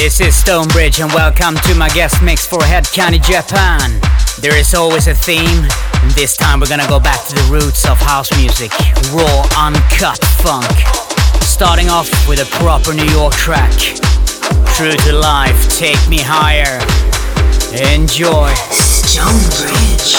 This is Stonebridge and welcome to my guest mix for Hed Kandi, Japan. There is always a theme, and this time we're gonna go back to the roots of house music, raw, uncut funk. Starting off with a proper New York track. True to life, take me higher. Enjoy. Stonebridge.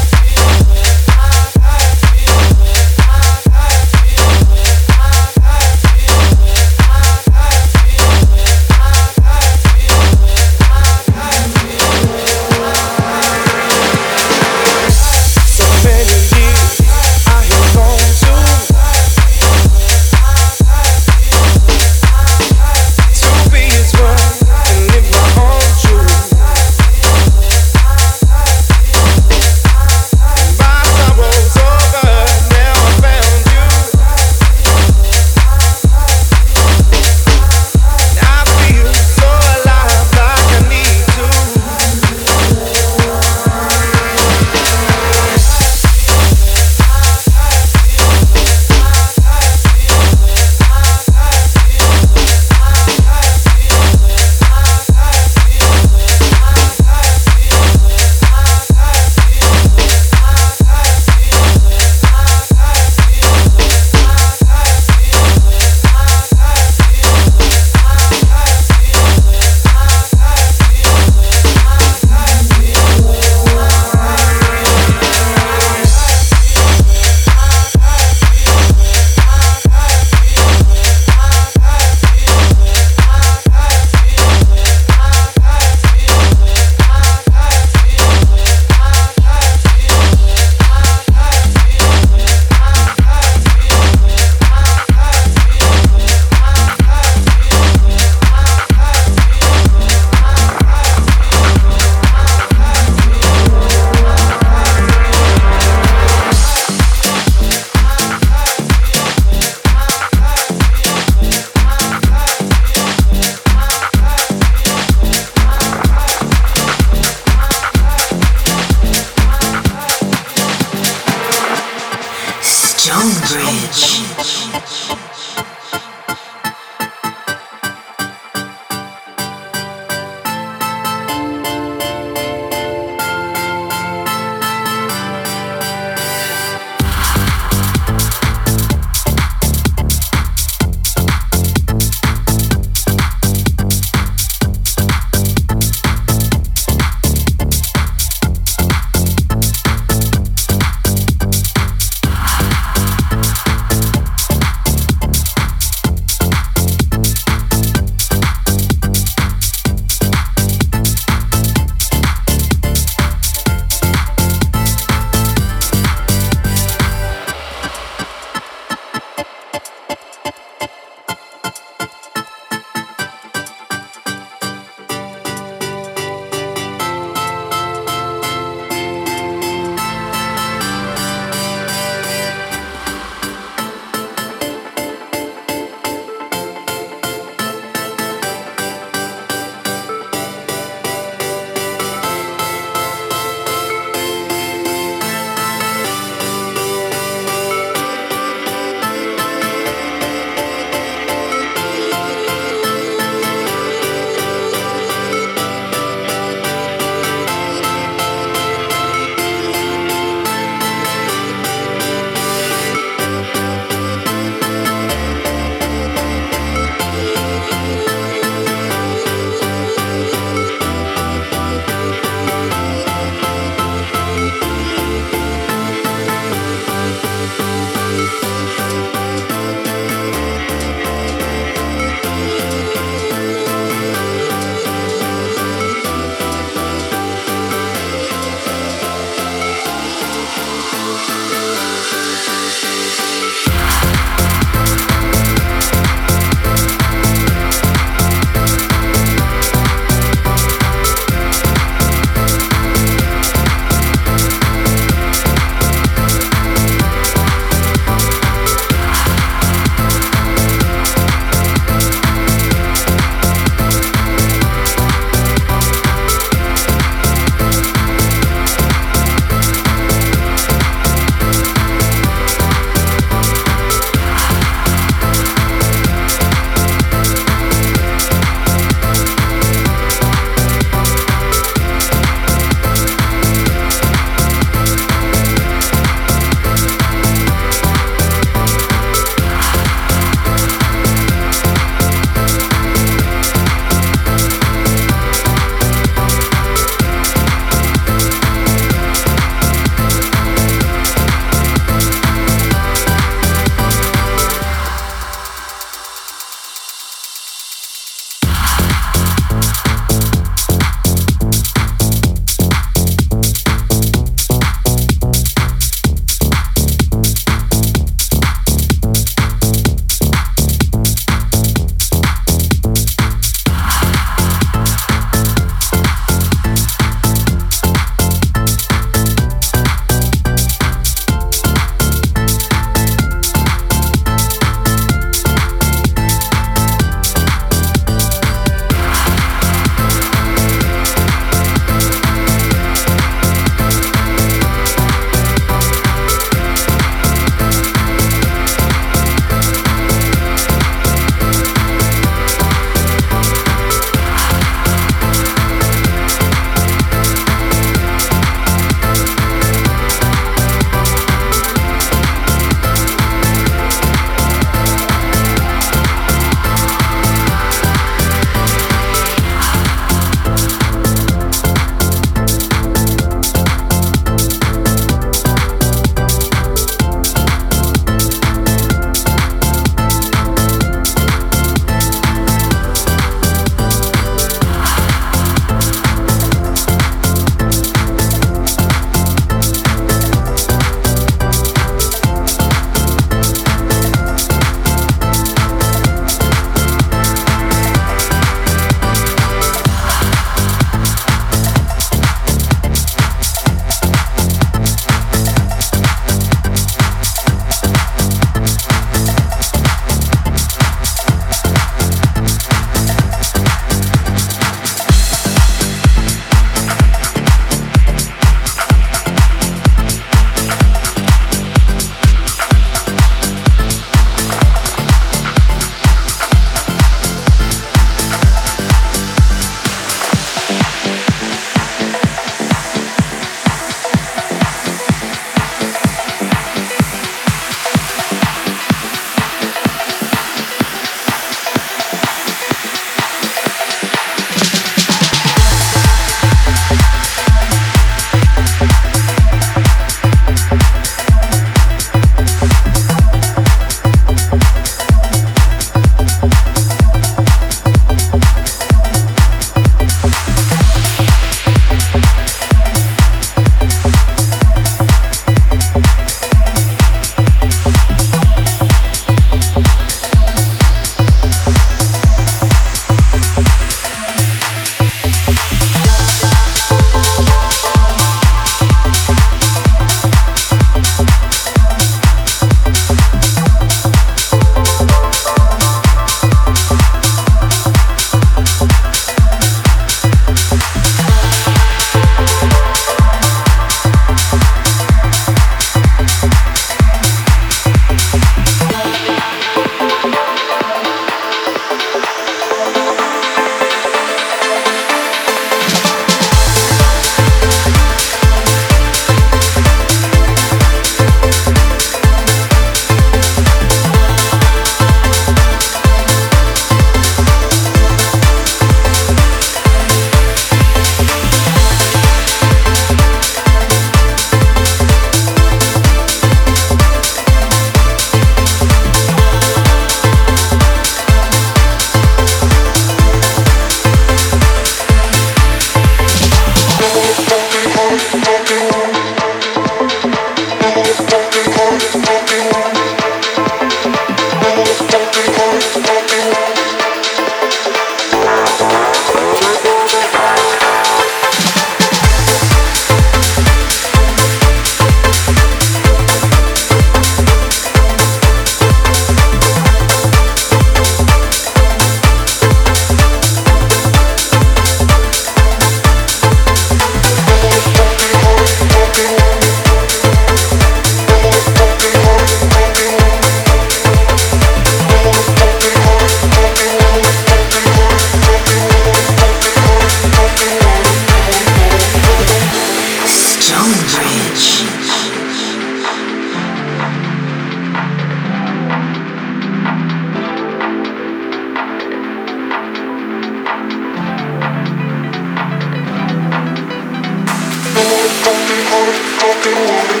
Música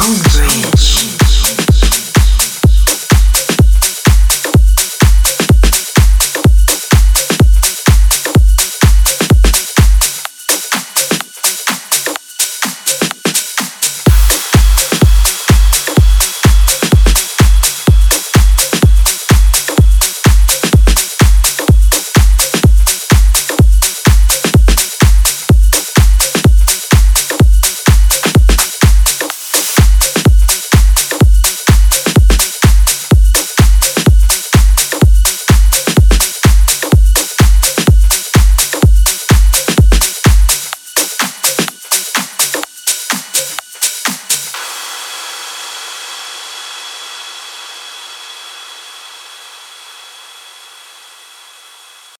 Jones.